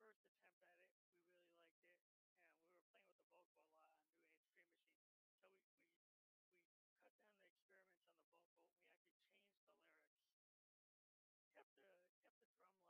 first attempt at it, we really liked it, and we were playing with the vocal a lot on New Age Dream Machine. So we we we cut down the experiments on the vocal. We actually changed the lyrics, kept the kept the drum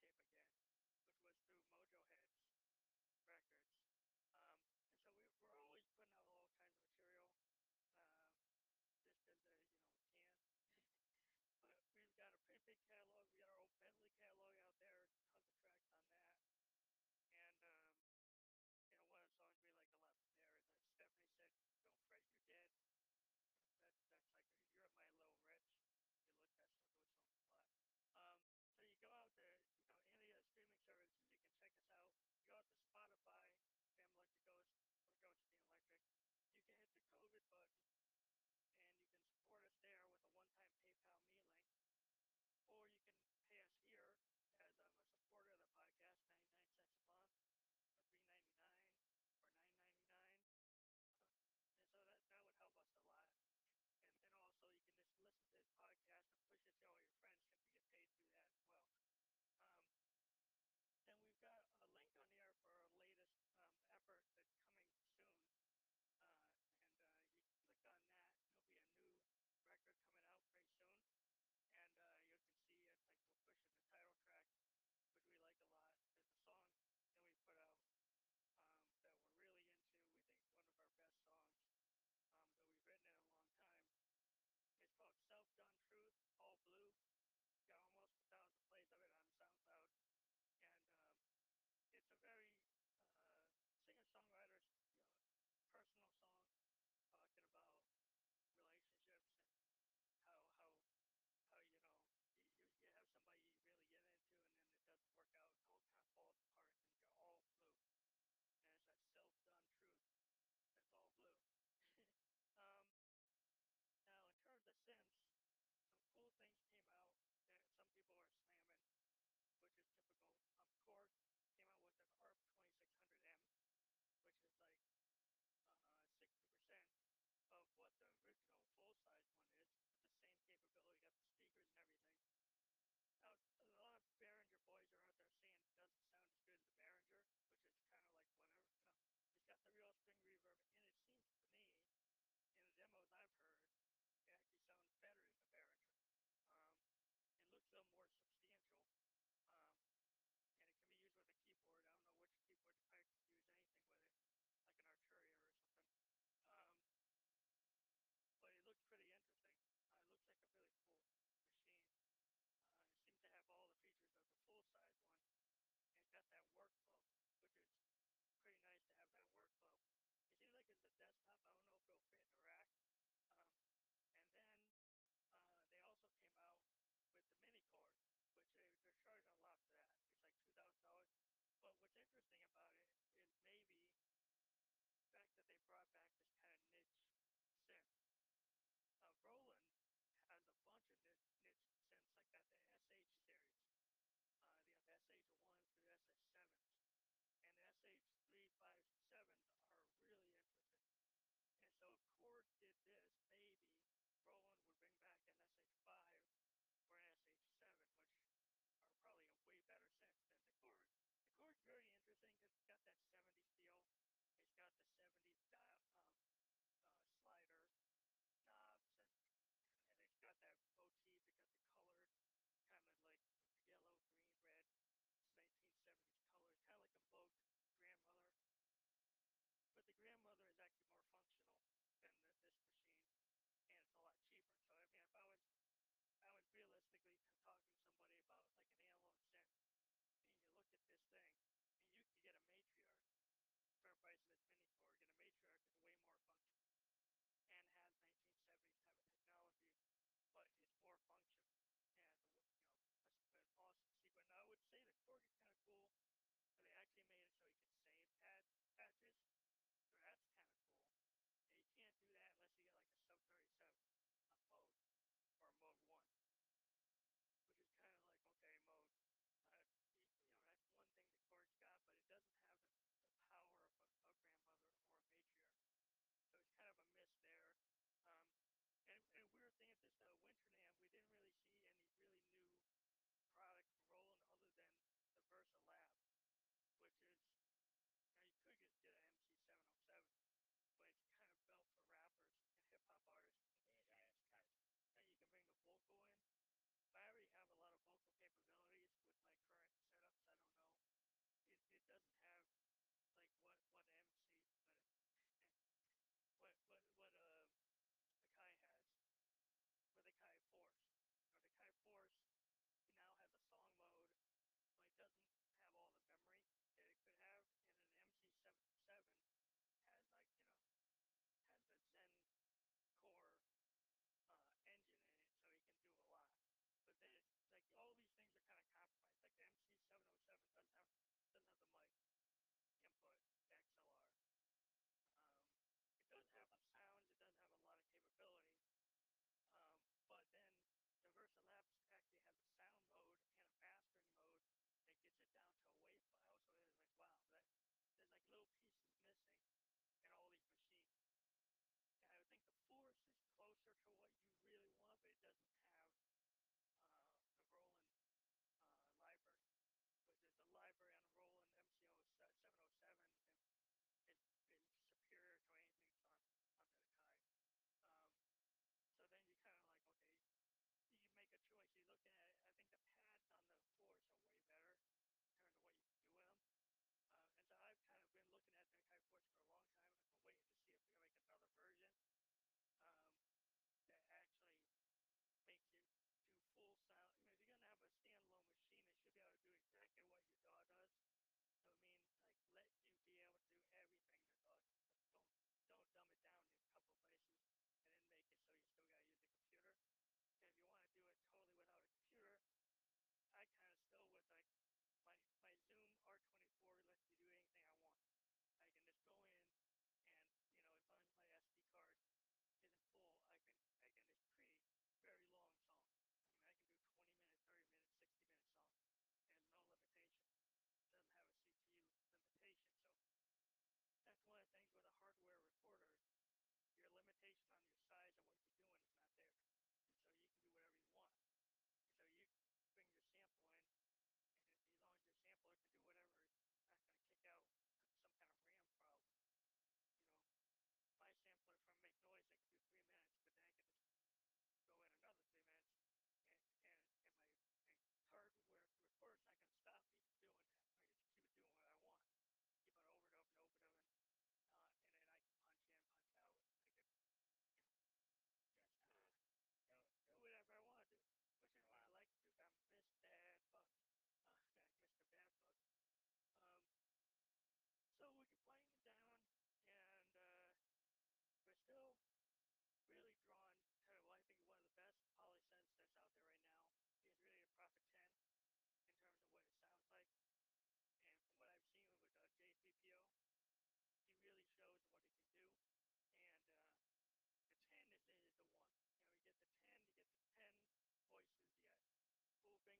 tip again. Because it's got that 70s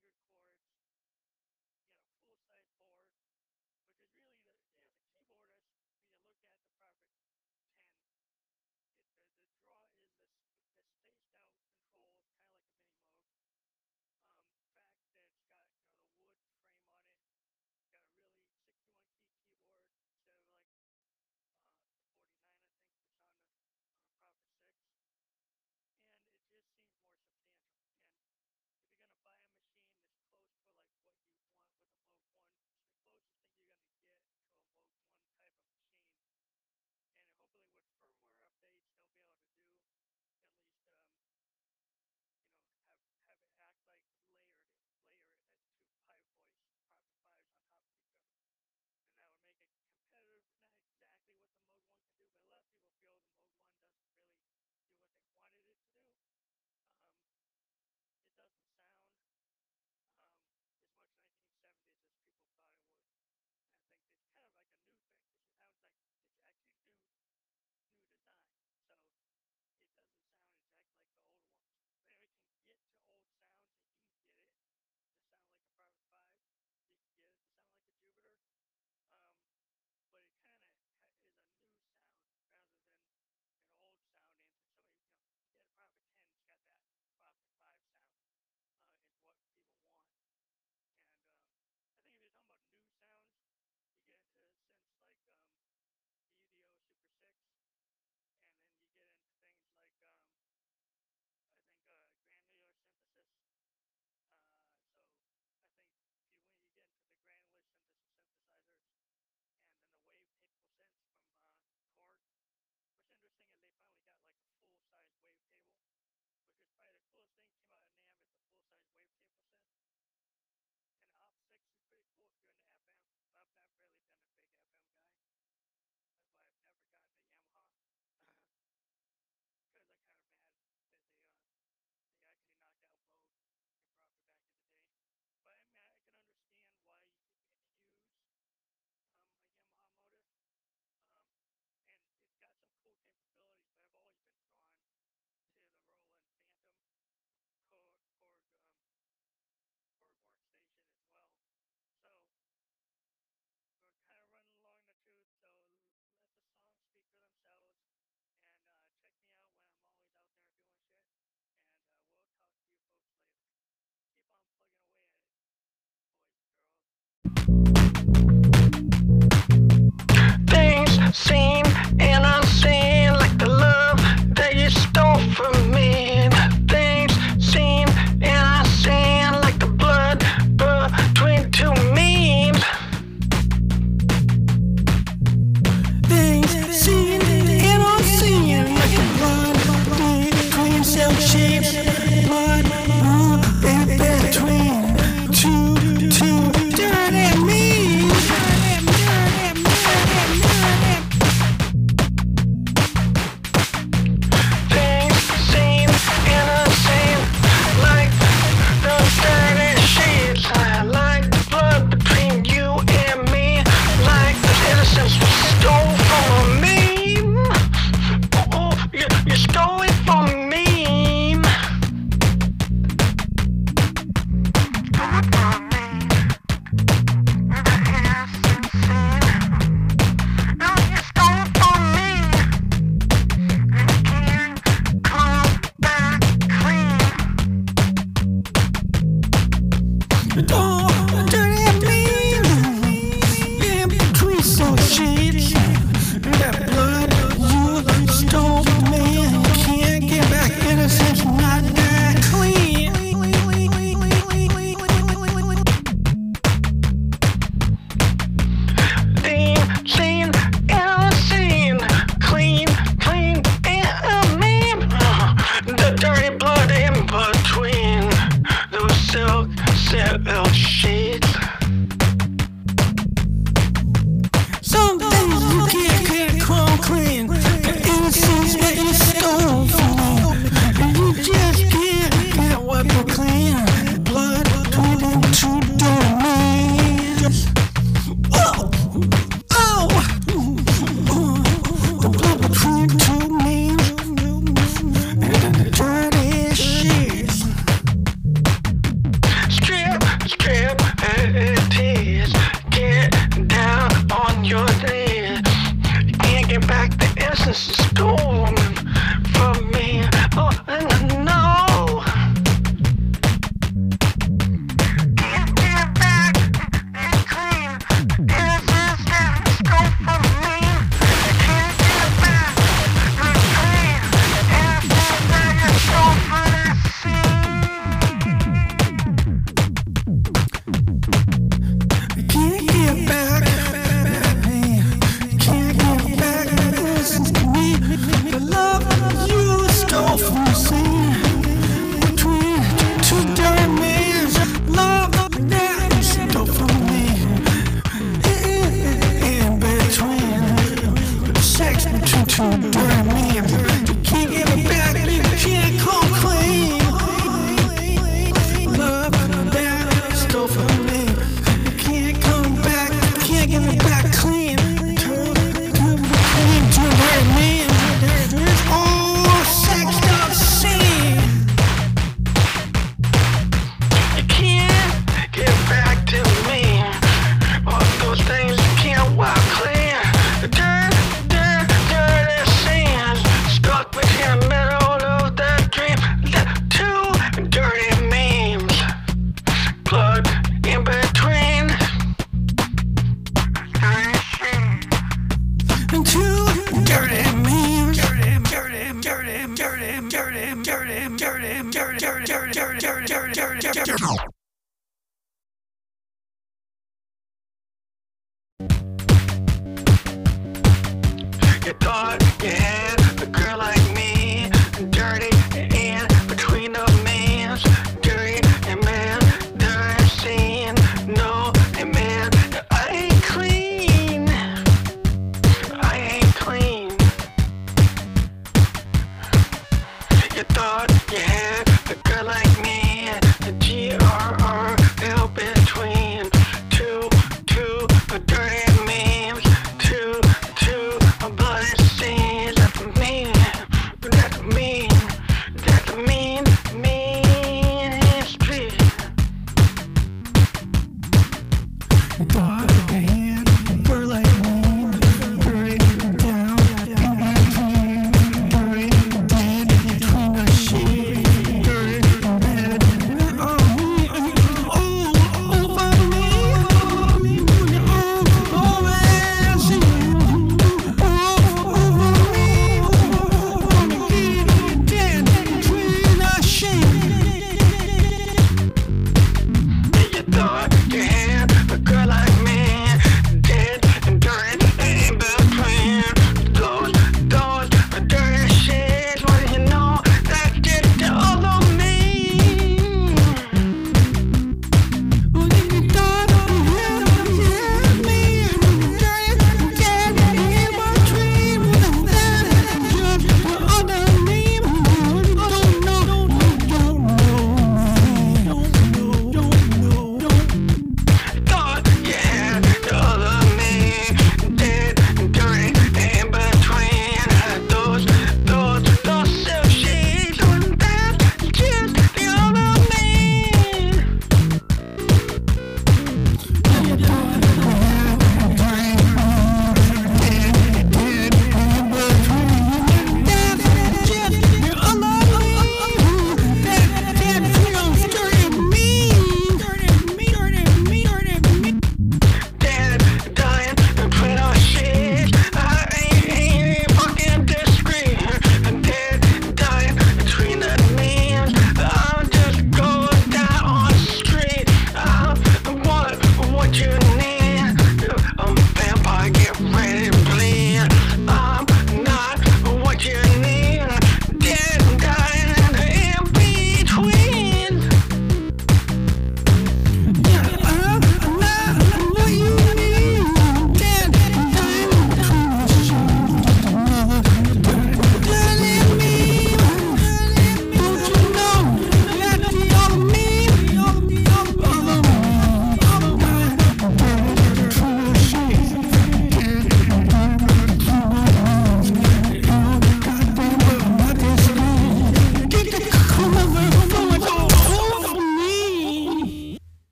standard chords Same.